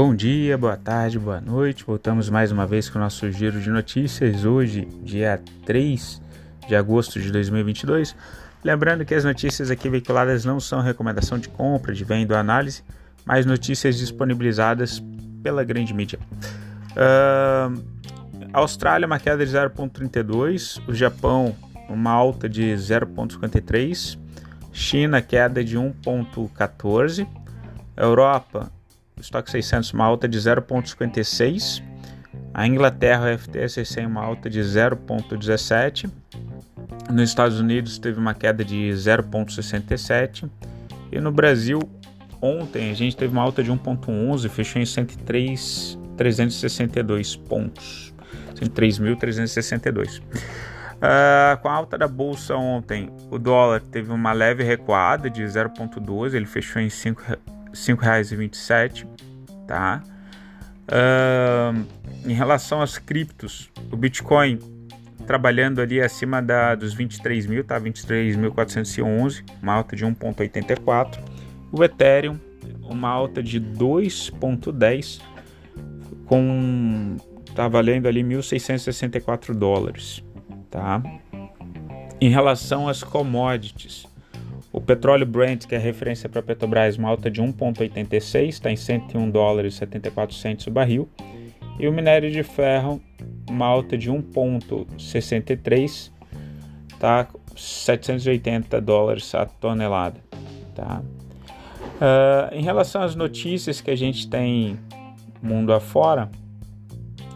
Bom dia, boa tarde, boa noite. Voltamos mais uma vez com o nosso giro de notícias. Hoje, dia 3 de agosto de 2022. Lembrando que as notícias aqui veiculadas não são recomendação de compra, de venda ou análise, mas notícias disponibilizadas pela grande mídia. Uh, Austrália, uma queda de 0,32. O Japão, uma alta de 0,53. China, queda de 1,14. Europa, o estoque 600, uma alta de 0,56. A Inglaterra, o FTSE 100, uma alta de 0,17. Nos Estados Unidos, teve uma queda de 0,67. E no Brasil, ontem, a gente teve uma alta de 1,11, fechou em 103,362 pontos. 103.362. Uh, com a alta da bolsa ontem, o dólar teve uma leve recuada de 0,12, ele fechou em 5,27, tá? Uh, em relação às criptos, o Bitcoin trabalhando ali acima da, dos 23 mil, tá? 23.411, uma alta de 1,84. O Ethereum, uma alta de 2,10, com tá valendo ali 1.664 dólares tá? Em relação às commodities, o petróleo Brent, que é referência para a Petrobras, uma alta de 1,86, está em 101 dólares e 74 centos o barril. E o minério de ferro, uma alta de 1,63, tá 780 dólares a tonelada, tá? Uh, em relação às notícias que a gente tem mundo afora,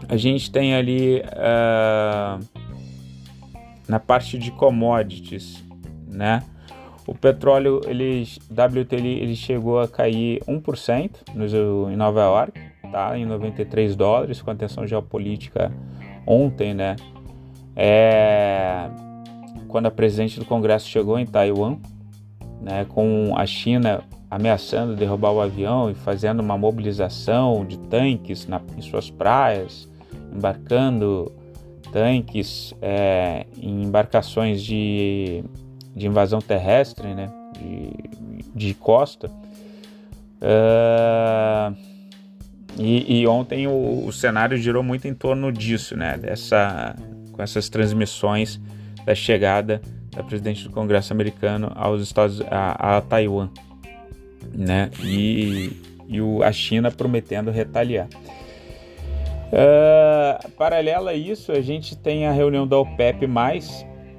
a gente tem ali uh, na parte de commodities, né? O petróleo, ele, WTI, ele chegou a cair 1% no, em Nova York, tá? Em 93 dólares, com a tensão geopolítica ontem, né? É, quando a presidente do Congresso chegou em Taiwan, né, com a China ameaçando derrubar o avião e fazendo uma mobilização de tanques na, em suas praias, embarcando tanques é, em embarcações de, de invasão terrestre, né, de, de costa. Uh, e, e, ontem o, o, cenário girou muito em torno disso, né, dessa, com essas transmissões da chegada da presidente do Congresso americano aos Estados a, a Taiwan, né, e, e o, a China prometendo retaliar. Uh, paralelo a isso, a gente tem a reunião da OPEP+,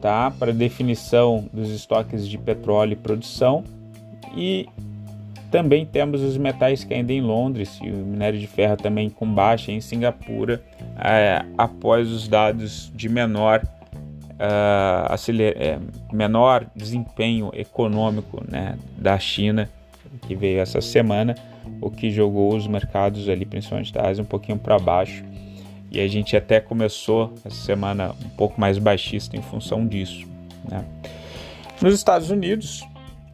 tá, para definição dos estoques de petróleo e produção, e também temos os metais que ainda em Londres e o minério de ferro também com baixa em Singapura, uh, após os dados de menor, uh, aceler é, menor desempenho econômico né, da China, que veio essa semana, o que jogou os mercados ali, principalmente da Ásia, um pouquinho para baixo. E a gente até começou essa semana um pouco mais baixista em função disso. Né? Nos Estados Unidos,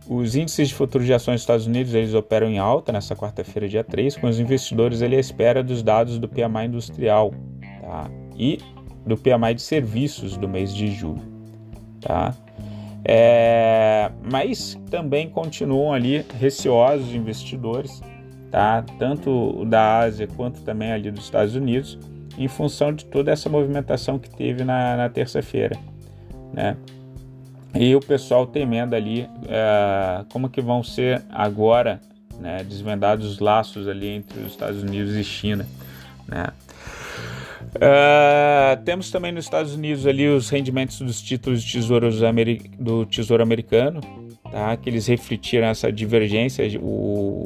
os índices de futuros de ações dos Estados Unidos eles operam em alta nessa quarta-feira, dia 3, com os investidores ali à espera dos dados do PMI industrial tá? e do PMI de serviços do mês de julho. Tá? É, mas também continuam ali receosos os investidores tá? Tanto da Ásia quanto também ali dos Estados Unidos, em função de toda essa movimentação que teve na, na terça-feira, né? E o pessoal temendo ali uh, como que vão ser agora né, desvendados os laços ali entre os Estados Unidos e China, né? Uh, temos também nos Estados Unidos ali os rendimentos dos títulos de tesouros do Tesouro Americano, tá? que eles refletiram essa divergência. O,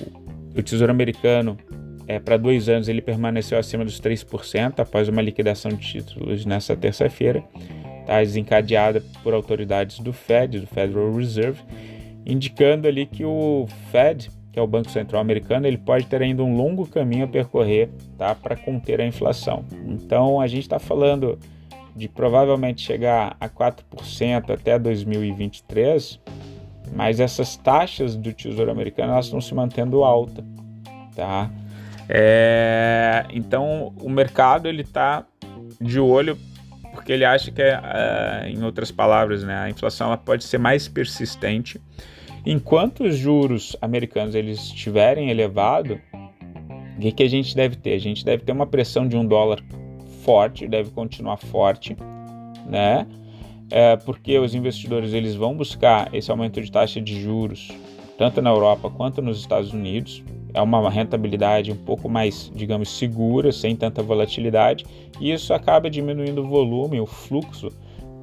o Tesouro Americano, é, para dois anos, ele permaneceu acima dos 3% após uma liquidação de títulos nessa terça-feira, tá, desencadeada por autoridades do Fed, do Federal Reserve, indicando ali que o Fed, que é o Banco Central Americano, ele pode ter ainda um longo caminho a percorrer tá, para conter a inflação. Então, a gente está falando de provavelmente chegar a 4% até 2023, mas essas taxas do Tesouro Americano elas estão se mantendo alta, tá? É, então o mercado ele está de olho porque ele acha que, é, em outras palavras, né, a inflação ela pode ser mais persistente. Enquanto os juros americanos eles estiverem elevados, o que, que a gente deve ter? A gente deve ter uma pressão de um dólar forte, deve continuar forte, né? É porque os investidores eles vão buscar esse aumento de taxa de juros tanto na Europa quanto nos Estados Unidos. É uma rentabilidade um pouco mais, digamos, segura, sem tanta volatilidade, e isso acaba diminuindo o volume, o fluxo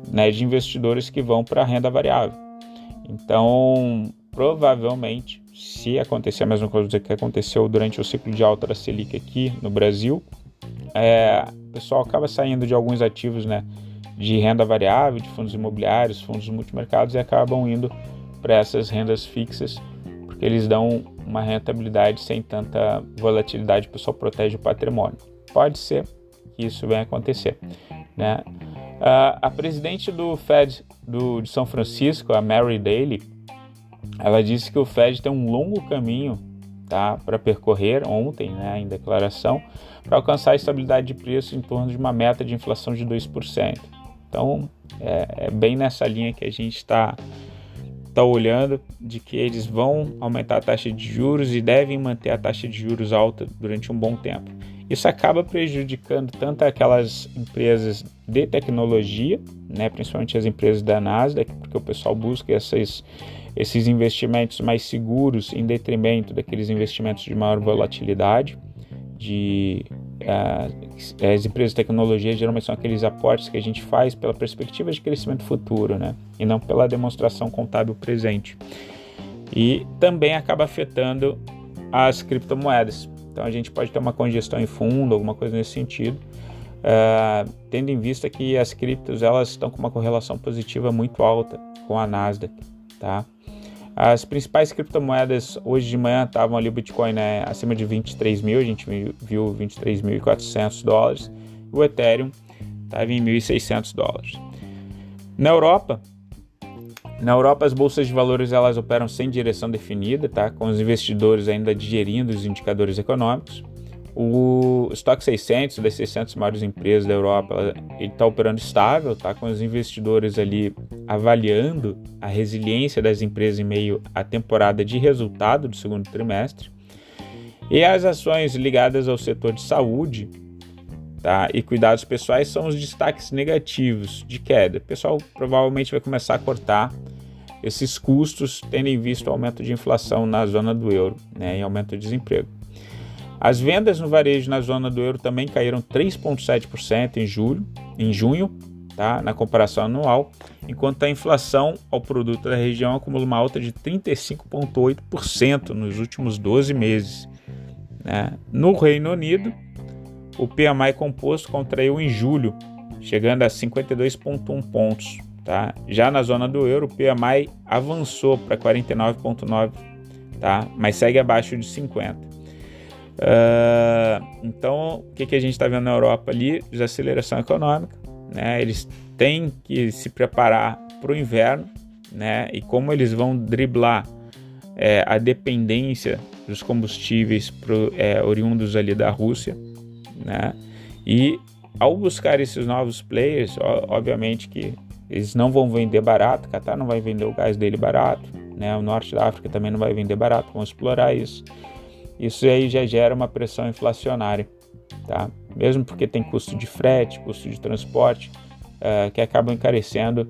né, de investidores que vão para a renda variável. Então, provavelmente, se acontecer a mesma coisa que aconteceu durante o ciclo de alta da Selic aqui no Brasil, é, o pessoal acaba saindo de alguns ativos né, de renda variável, de fundos imobiliários, fundos multimercados e acabam indo para essas rendas fixas, porque eles dão uma rentabilidade sem tanta volatilidade, o pessoal protege o patrimônio. Pode ser que isso venha acontecer. Né? Uh, a presidente do Fed do, de São Francisco, a Mary Daly, ela disse que o Fed tem um longo caminho tá, para percorrer ontem, né, em declaração, para alcançar a estabilidade de preço em torno de uma meta de inflação de 2%. Então, é, é bem nessa linha que a gente está tá olhando, de que eles vão aumentar a taxa de juros e devem manter a taxa de juros alta durante um bom tempo. Isso acaba prejudicando tanto aquelas empresas de tecnologia, né, principalmente as empresas da Nasdaq, porque o pessoal busca essas, esses investimentos mais seguros em detrimento daqueles investimentos de maior volatilidade, de as empresas de tecnologia geralmente são aqueles aportes que a gente faz pela perspectiva de crescimento futuro, né, e não pela demonstração contábil presente. E também acaba afetando as criptomoedas. Então a gente pode ter uma congestão em fundo, alguma coisa nesse sentido, uh, tendo em vista que as criptos elas estão com uma correlação positiva muito alta com a Nasdaq, tá? As principais criptomoedas hoje de manhã estavam ali o Bitcoin né, acima de 23 mil, a gente viu 23.400 dólares, o Ethereum estava em 1.600 dólares. Na Europa, na Europa, as bolsas de valores elas operam sem direção definida, tá? com os investidores ainda digerindo os indicadores econômicos. O Stock 600, das 600 maiores empresas da Europa, ele está operando estável, tá? com os investidores ali avaliando a resiliência das empresas em meio à temporada de resultado do segundo trimestre. E as ações ligadas ao setor de saúde tá? e cuidados pessoais são os destaques negativos de queda. O pessoal provavelmente vai começar a cortar esses custos, tendo em vista o aumento de inflação na zona do euro né, e aumento de desemprego. As vendas no varejo na zona do euro também caíram 3,7% em julho, em junho, tá, na comparação anual, enquanto a inflação ao produto da região acumula uma alta de 35,8% nos últimos 12 meses. Né? No Reino Unido, o PMI composto contraiu em julho, chegando a 52,1 pontos, Tá? Já na zona do euro, o PMI avançou para 49,9, tá? mas segue abaixo de 50. Ah, então, o que, que a gente está vendo na Europa ali? Desaceleração econômica. Né? Eles têm que se preparar para o inverno né? e como eles vão driblar é, a dependência dos combustíveis pro, é, oriundos ali da Rússia. Né? E ao buscar esses novos players, obviamente que eles não vão vender barato, o Qatar não vai vender o gás dele barato, né? o norte da África também não vai vender barato, vão explorar isso. Isso aí já gera uma pressão inflacionária, tá? mesmo porque tem custo de frete, custo de transporte, uh, que acabam encarecendo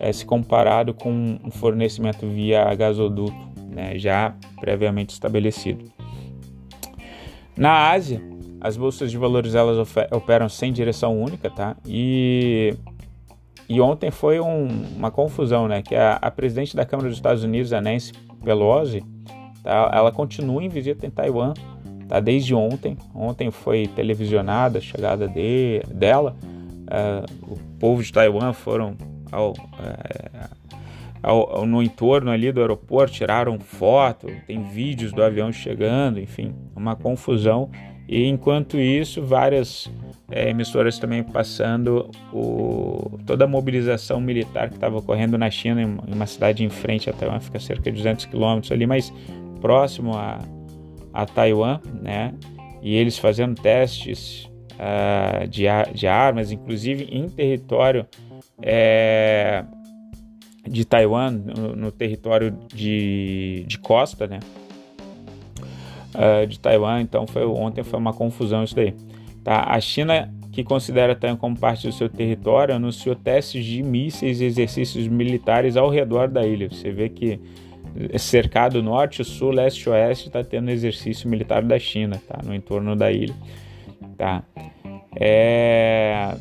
uh, se comparado com um fornecimento via gasoduto, né? já previamente estabelecido. Na Ásia, as bolsas de valores elas operam sem direção única, tá? E e ontem foi um, uma confusão, né? Que a, a, presidente da Câmara dos Estados Unidos, a Nancy Pelosi, tá, ela continua em visita em Taiwan, tá? Desde ontem. Ontem foi televisionada a chegada de, dela. Uh, o povo de Taiwan foram ao, uh, ao, no entorno ali do aeroporto, tiraram foto, tem vídeos do avião chegando, enfim, uma confusão. E enquanto isso, várias é, emissoras também passando o, toda a mobilização militar que estava ocorrendo na China, em, uma cidade em frente a Taiwan, fica cerca de 200 quilômetros ali, mas próximo a, a Taiwan, né? E eles fazendo testes uh, de, de armas, inclusive em território é, de Taiwan, no, no território de, de costa, né? uh, de Taiwan, então foi ontem foi uma confusão isso daí. Tá? A China, que considera Taiwan como parte do seu território, anunciou testes de mísseis e exercícios militares ao redor da ilha. Você vê que cercado norte, sul, leste e oeste está tendo exercício militar da China, tá? No entorno da ilha, tá? É...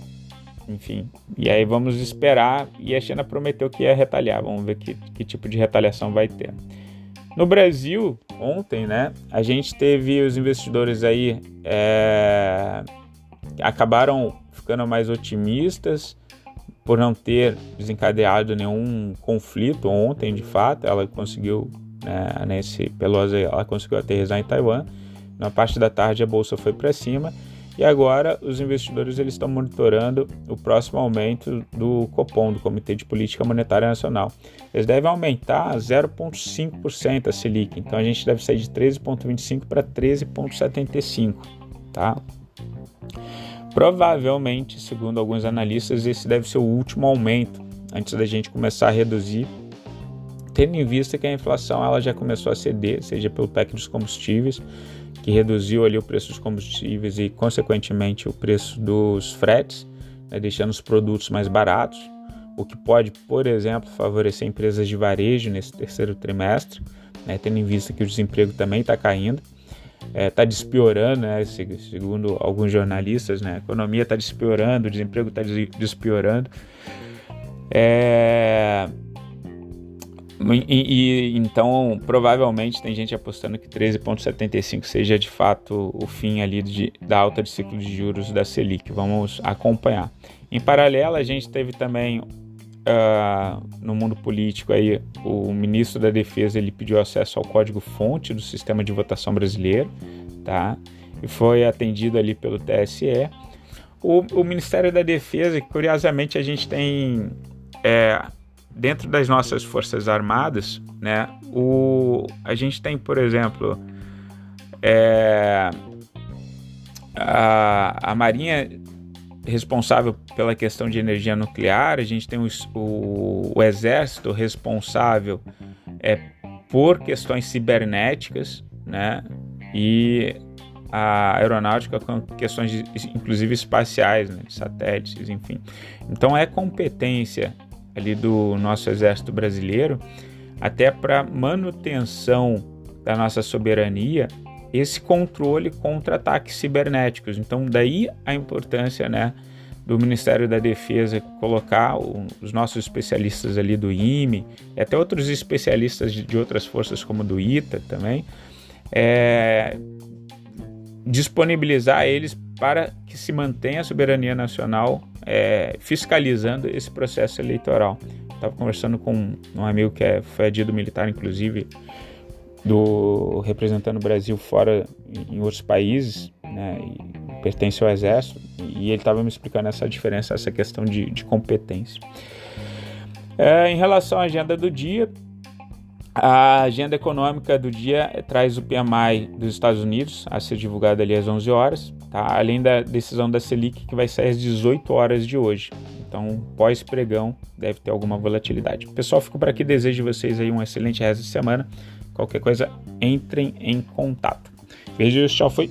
Enfim, e aí vamos esperar. E a China prometeu que ia retaliar. Vamos ver que, que tipo de retaliação vai ter. No Brasil, ontem, né, a gente teve os investidores aí é, acabaram ficando mais otimistas por não ter desencadeado nenhum conflito ontem, de fato, ela conseguiu né, nesse Pelosi, ela conseguiu aterrizar em Taiwan. Na parte da tarde a bolsa foi para cima e agora os investidores eles estão monitorando o próximo aumento do Copom, do Comitê de Política Monetária Nacional. Eles devem aumentar 0,5% a Selic, então a gente deve sair de 13,25 para 13,75, tá? Provavelmente, segundo alguns analistas, esse deve ser o último aumento antes da gente começar a reduzir, tendo em vista que a inflação ela já começou a ceder, seja pelo PEC dos combustíveis, que reduziu ali o preço dos combustíveis e, consequentemente, o preço dos fretes, né, deixando os produtos mais baratos, o que pode, por exemplo, favorecer empresas de varejo nesse terceiro trimestre, né, tendo em vista que o desemprego também está caindo, está é, tá despiorando, né, segundo alguns jornalistas, né, a economia está despiorando, o desemprego está despiorando. É, e, e, então, provavelmente tem gente apostando que 13,75 seja de fato o fim ali de, da alta de ciclo de juros da Selic. Vamos acompanhar. Em paralelo, a gente teve também uh, no mundo político aí o ministro da Defesa ele pediu acesso ao código-fonte do sistema de votação brasileiro, tá? E foi atendido ali pelo TSE. O, o Ministério da Defesa, curiosamente, a gente tem é, dentro das nossas forças armadas, né, o, a gente tem, por exemplo, é, a, a Marinha responsável pela questão de energia nuclear, a gente tem o, o, o Exército responsável é, por questões cibernéticas, né, e a aeronáutica com questões de, inclusive espaciais, né, satélites, enfim. Então é competência ali do nosso exército brasileiro, até para manutenção da nossa soberania, esse controle contra ataques cibernéticos. Então, daí a importância, né, do Ministério da Defesa colocar os nossos especialistas ali do IME, e até outros especialistas de, outras forças como do ITA também, é, disponibilizar eles para que se mantenha a soberania nacional é, fiscalizando esse processo eleitoral. Estava conversando com um amigo que é, foi adido militar, inclusive, do representando o Brasil fora em outros países, né, pertence ao exército, e ele estava me explicando essa diferença, essa questão de, de competência. É, em relação à agenda do dia, a agenda econômica do dia traz o PMI dos Estados Unidos a ser divulgado ali às 11 horas, tá? além da decisão da Selic que vai sair às 18 horas de hoje. Então, pós-pregão, deve ter alguma volatilidade. Pessoal, fico por aqui. Desejo vocês aí um excelente resto de semana. Qualquer coisa, entrem em contato. Beijos, tchau, fui.